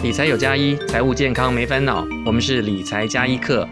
理财有加一，财务健康没烦恼。我们是理财加一课。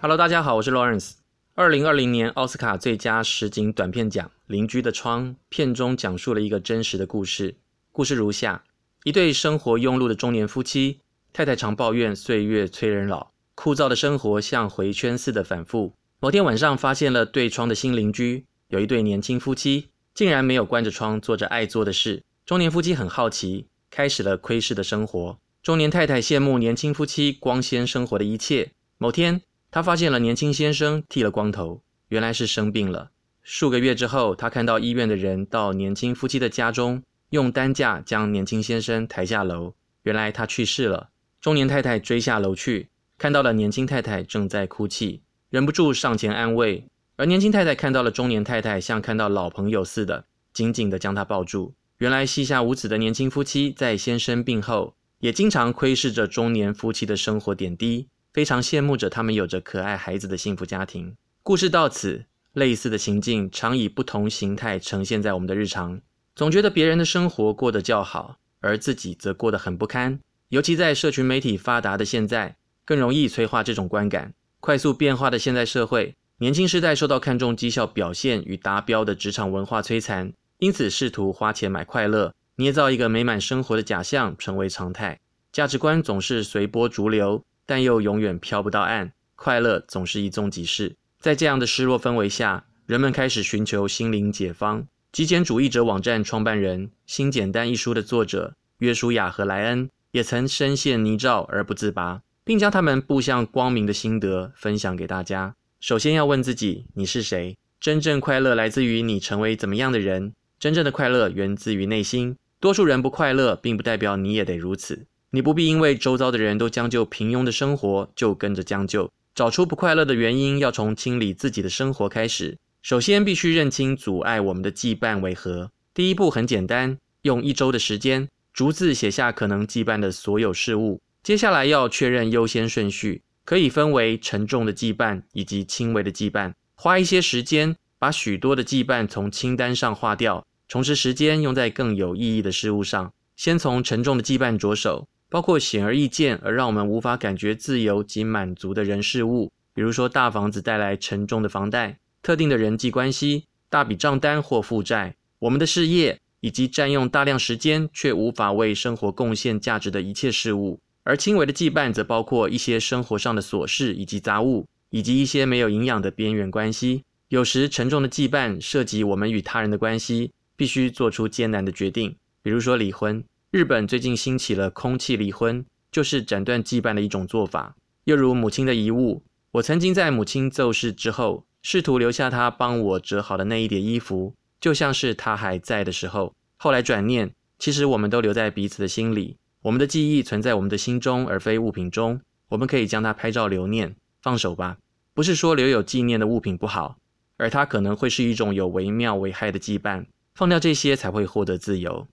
Hello，大家好，我是 Lawrence。二零二零年奥斯卡最佳实景短片奖《邻居的窗》片中讲述了一个真实的故事。故事如下：一对生活庸碌的中年夫妻，太太常抱怨岁月催人老，枯燥的生活像回圈似的反复。某天晚上，发现了对窗的新邻居，有一对年轻夫妻，竟然没有关着窗，做着爱做的事。中年夫妻很好奇，开始了窥视的生活。中年太太羡慕年轻夫妻光鲜生活的一切。某天，她发现了年轻先生剃了光头，原来是生病了。数个月之后，她看到医院的人到年轻夫妻的家中，用担架将年轻先生抬下楼，原来他去世了。中年太太追下楼去，看到了年轻太太正在哭泣，忍不住上前安慰。而年轻太太看到了中年太太像看到老朋友似的，紧紧地将她抱住。原来膝下无子的年轻夫妻在先生病后，也经常窥视着中年夫妻的生活点滴，非常羡慕着他们有着可爱孩子的幸福家庭。故事到此，类似的情境常以不同形态呈现在我们的日常。总觉得别人的生活过得较好，而自己则过得很不堪。尤其在社群媒体发达的现在，更容易催化这种观感。快速变化的现代社会，年轻世代受到看重绩效表现与达标的职场文化摧残，因此试图花钱买快乐。捏造一个美满生活的假象成为常态，价值观总是随波逐流，但又永远飘不到岸。快乐总是一纵即逝。在这样的失落氛围下，人们开始寻求心灵解放。极简主义者网站创办人《新简单》一书的作者约书亚和莱恩也曾深陷泥沼而不自拔，并将他们步向光明的心得分享给大家。首先要问自己：你是谁？真正快乐来自于你成为怎么样的人？真正的快乐源自于内心。多数人不快乐，并不代表你也得如此。你不必因为周遭的人都将就平庸的生活，就跟着将就。找出不快乐的原因，要从清理自己的生活开始。首先，必须认清阻碍我们的羁绊为何。第一步很简单，用一周的时间，逐字写下可能羁绊的所有事物。接下来要确认优先顺序，可以分为沉重的羁绊以及轻微的羁绊。花一些时间，把许多的羁绊从清单上划掉。重拾时间用在更有意义的事物上，先从沉重的羁绊着手，包括显而易见而让我们无法感觉自由及满足的人事物，比如说大房子带来沉重的房贷、特定的人际关系、大笔账单或负债、我们的事业，以及占用大量时间却无法为生活贡献价值的一切事物。而轻微的羁绊则包括一些生活上的琐事以及杂物，以及一些没有营养的边缘关系。有时沉重的羁绊涉及我们与他人的关系。必须做出艰难的决定，比如说离婚。日本最近兴起了空气离婚，就是斩断羁绊的一种做法。又如母亲的遗物，我曾经在母亲骤逝之后，试图留下她帮我折好的那一叠衣服，就像是她还在的时候。后来转念，其实我们都留在彼此的心里，我们的记忆存在我们的心中，而非物品中。我们可以将它拍照留念，放手吧。不是说留有纪念的物品不好，而它可能会是一种有微妙危害的羁绊。放掉这些才会获得自由。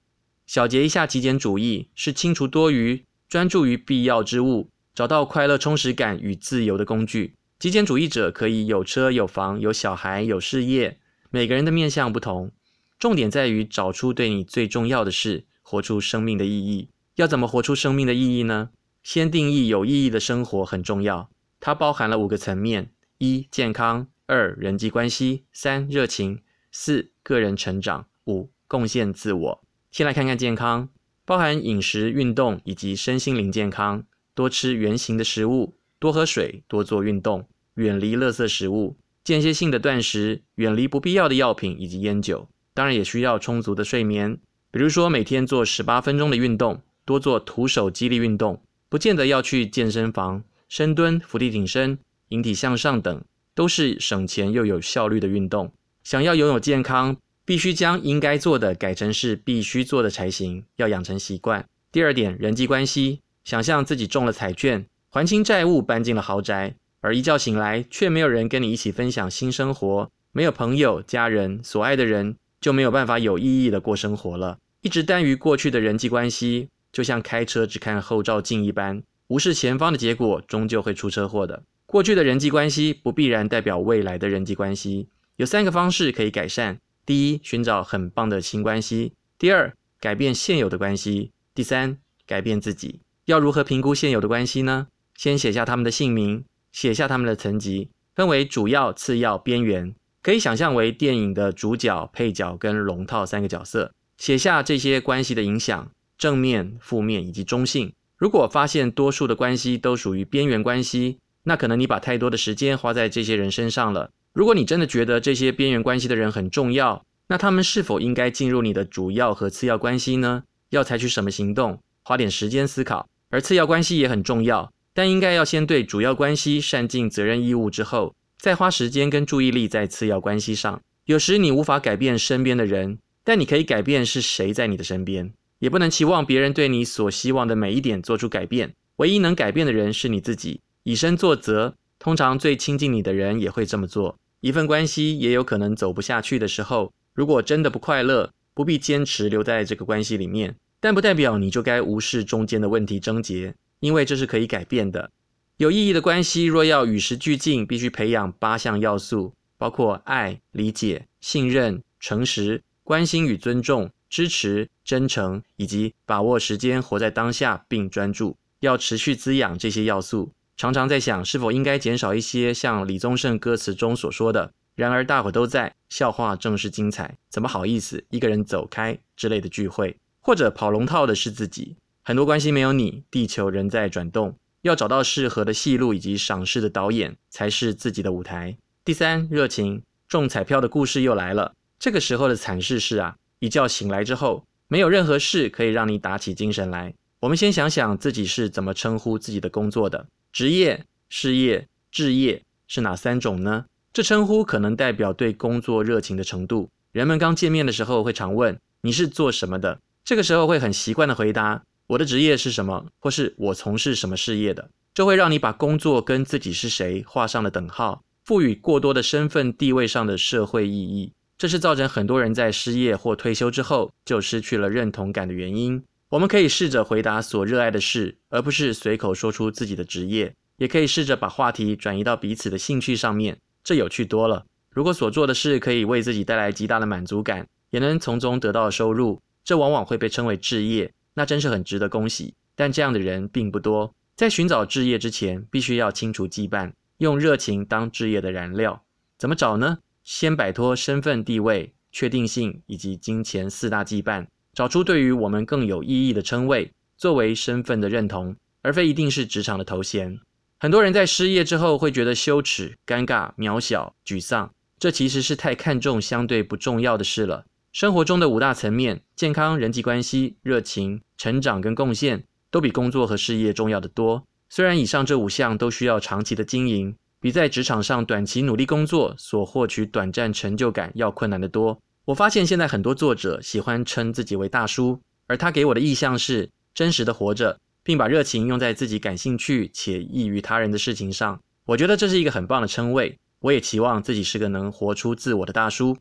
小结一下，极简主义是清除多余，专注于必要之物，找到快乐、充实感与自由的工具。极简主义者可以有车有房有小孩有事业，每个人的面向不同，重点在于找出对你最重要的事，活出生命的意义。要怎么活出生命的意义呢？先定义有意义的生活很重要，它包含了五个层面：一、健康；二、人际关系；三、热情；四、个人成长。五、贡献自我。先来看看健康，包含饮食、运动以及身心灵健康。多吃原型的食物，多喝水，多做运动，远离垃圾食物，间歇性的断食，远离不必要的药品以及烟酒。当然也需要充足的睡眠，比如说每天做十八分钟的运动，多做徒手肌力运动，不见得要去健身房。深蹲、伏地挺身、引体向上等，都是省钱又有效率的运动。想要拥有健康，必须将应该做的改成是必须做的才行，要养成习惯。第二点，人际关系，想象自己中了彩券，还清债务，搬进了豪宅，而一觉醒来却没有人跟你一起分享新生活，没有朋友、家人、所爱的人，就没有办法有意义的过生活了。一直耽于过去的人际关系，就像开车只看后照镜一般，无视前方的结果，终究会出车祸的。过去的人际关系不必然代表未来的人际关系，有三个方式可以改善。第一，寻找很棒的新关系；第二，改变现有的关系；第三，改变自己。要如何评估现有的关系呢？先写下他们的姓名，写下他们的层级，分为主要、次要、边缘，可以想象为电影的主角、配角跟龙套三个角色。写下这些关系的影响，正面、负面以及中性。如果发现多数的关系都属于边缘关系，那可能你把太多的时间花在这些人身上了。如果你真的觉得这些边缘关系的人很重要，那他们是否应该进入你的主要和次要关系呢？要采取什么行动？花点时间思考。而次要关系也很重要，但应该要先对主要关系善尽责任义务之后，再花时间跟注意力在次要关系上。有时你无法改变身边的人，但你可以改变是谁在你的身边。也不能期望别人对你所希望的每一点做出改变，唯一能改变的人是你自己。以身作则，通常最亲近你的人也会这么做。一份关系也有可能走不下去的时候，如果真的不快乐，不必坚持留在这个关系里面，但不代表你就该无视中间的问题症结，因为这是可以改变的。有意义的关系若要与时俱进，必须培养八项要素，包括爱、理解、信任、诚实、关心与尊重。支持、真诚以及把握时间，活在当下并专注，要持续滋养这些要素。常常在想，是否应该减少一些像李宗盛歌词中所说的“然而大伙都在，笑话正是精彩，怎么好意思一个人走开”之类的聚会，或者跑龙套的是自己。很多关系没有你，地球仍在转动。要找到适合的戏路以及赏识的导演，才是自己的舞台。第三，热情。中彩票的故事又来了。这个时候的惨事是啊。一觉醒来之后，没有任何事可以让你打起精神来。我们先想想自己是怎么称呼自己的工作的：职业、事业、置业是哪三种呢？这称呼可能代表对工作热情的程度。人们刚见面的时候会常问：“你是做什么的？”这个时候会很习惯的回答：“我的职业是什么，或是我从事什么事业的。”这会让你把工作跟自己是谁画上了等号，赋予过多的身份地位上的社会意义。这是造成很多人在失业或退休之后就失去了认同感的原因。我们可以试着回答所热爱的事，而不是随口说出自己的职业；也可以试着把话题转移到彼此的兴趣上面，这有趣多了。如果所做的事可以为自己带来极大的满足感，也能从中得到收入，这往往会被称为志业，那真是很值得恭喜。但这样的人并不多。在寻找志业之前，必须要清除羁绊，用热情当志业的燃料。怎么找呢？先摆脱身份地位、确定性以及金钱四大羁绊，找出对于我们更有意义的称谓，作为身份的认同，而非一定是职场的头衔。很多人在失业之后会觉得羞耻、尴尬、渺小、沮丧，这其实是太看重相对不重要的事了。生活中的五大层面——健康、人际关系、热情、成长跟贡献，都比工作和事业重要得多。虽然以上这五项都需要长期的经营。比在职场上短期努力工作所获取短暂成就感要困难得多。我发现现在很多作者喜欢称自己为大叔，而他给我的意象是真实的活着，并把热情用在自己感兴趣且益于他人的事情上。我觉得这是一个很棒的称谓。我也期望自己是个能活出自我的大叔。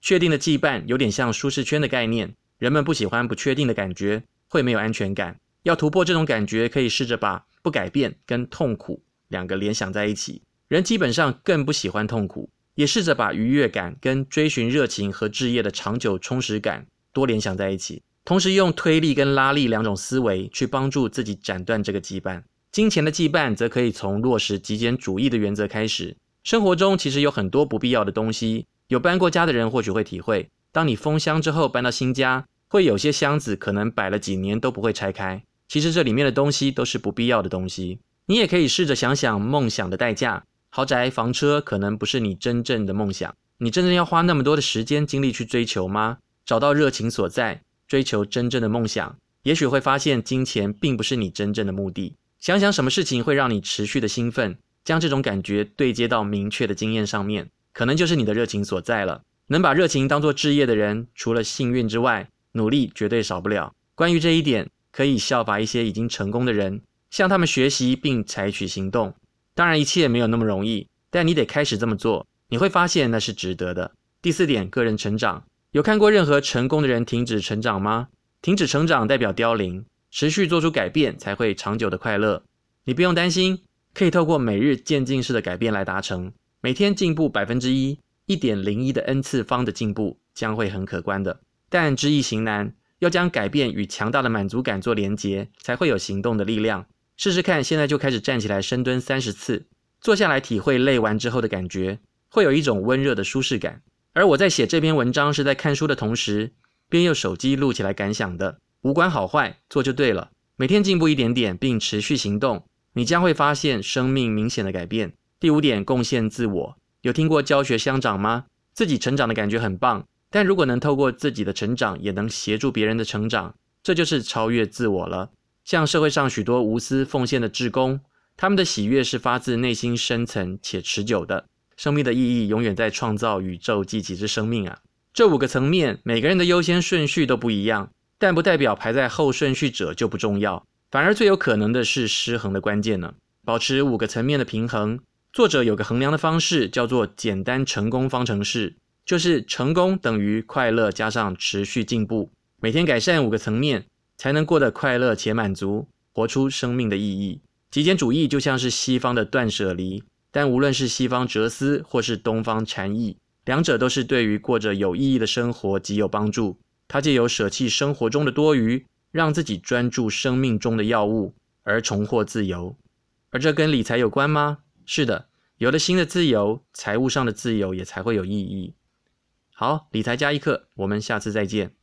确定的羁绊有点像舒适圈的概念，人们不喜欢不确定的感觉，会没有安全感。要突破这种感觉，可以试着把不改变跟痛苦两个联想在一起。人基本上更不喜欢痛苦，也试着把愉悦感跟追寻热情和志业的长久充实感多联想在一起，同时用推力跟拉力两种思维去帮助自己斩断这个羁绊。金钱的羁绊则可以从落实极简主义的原则开始。生活中其实有很多不必要的东西，有搬过家的人或许会体会，当你封箱之后搬到新家，会有些箱子可能摆了几年都不会拆开，其实这里面的东西都是不必要的东西。你也可以试着想想梦想的代价。豪宅、房车可能不是你真正的梦想，你真正要花那么多的时间精力去追求吗？找到热情所在，追求真正的梦想，也许会发现金钱并不是你真正的目的。想想什么事情会让你持续的兴奋，将这种感觉对接到明确的经验上面，可能就是你的热情所在了。能把热情当做置业的人，除了幸运之外，努力绝对少不了。关于这一点，可以效法一些已经成功的人，向他们学习并采取行动。当然，一切没有那么容易，但你得开始这么做，你会发现那是值得的。第四点，个人成长。有看过任何成功的人停止成长吗？停止成长代表凋零，持续做出改变才会长久的快乐。你不用担心，可以透过每日渐进式的改变来达成。每天进步百分之一，一点零一的 n 次方的进步将会很可观的。但知易行难，要将改变与强大的满足感做连结，才会有行动的力量。试试看，现在就开始站起来深蹲三十次，坐下来体会累完之后的感觉，会有一种温热的舒适感。而我在写这篇文章是在看书的同时，边用手机录起来感想的，无关好坏，做就对了。每天进步一点点，并持续行动，你将会发现生命明显的改变。第五点，贡献自我。有听过教学相长吗？自己成长的感觉很棒。但如果能透过自己的成长，也能协助别人的成长，这就是超越自我了。像社会上许多无私奉献的志工，他们的喜悦是发自内心深层且持久的。生命的意义永远在创造宇宙继起之生命啊！这五个层面，每个人的优先顺序都不一样，但不代表排在后顺序者就不重要，反而最有可能的是失衡的关键呢。保持五个层面的平衡，作者有个衡量的方式，叫做简单成功方程式。就是成功等于快乐加上持续进步，每天改善五个层面，才能过得快乐且满足，活出生命的意义。极简主义就像是西方的断舍离，但无论是西方哲思或是东方禅意，两者都是对于过着有意义的生活极有帮助。它借由舍弃生活中的多余，让自己专注生命中的要务，而重获自由。而这跟理财有关吗？是的，有了新的自由，财务上的自由也才会有意义。好，理财加一课，我们下次再见。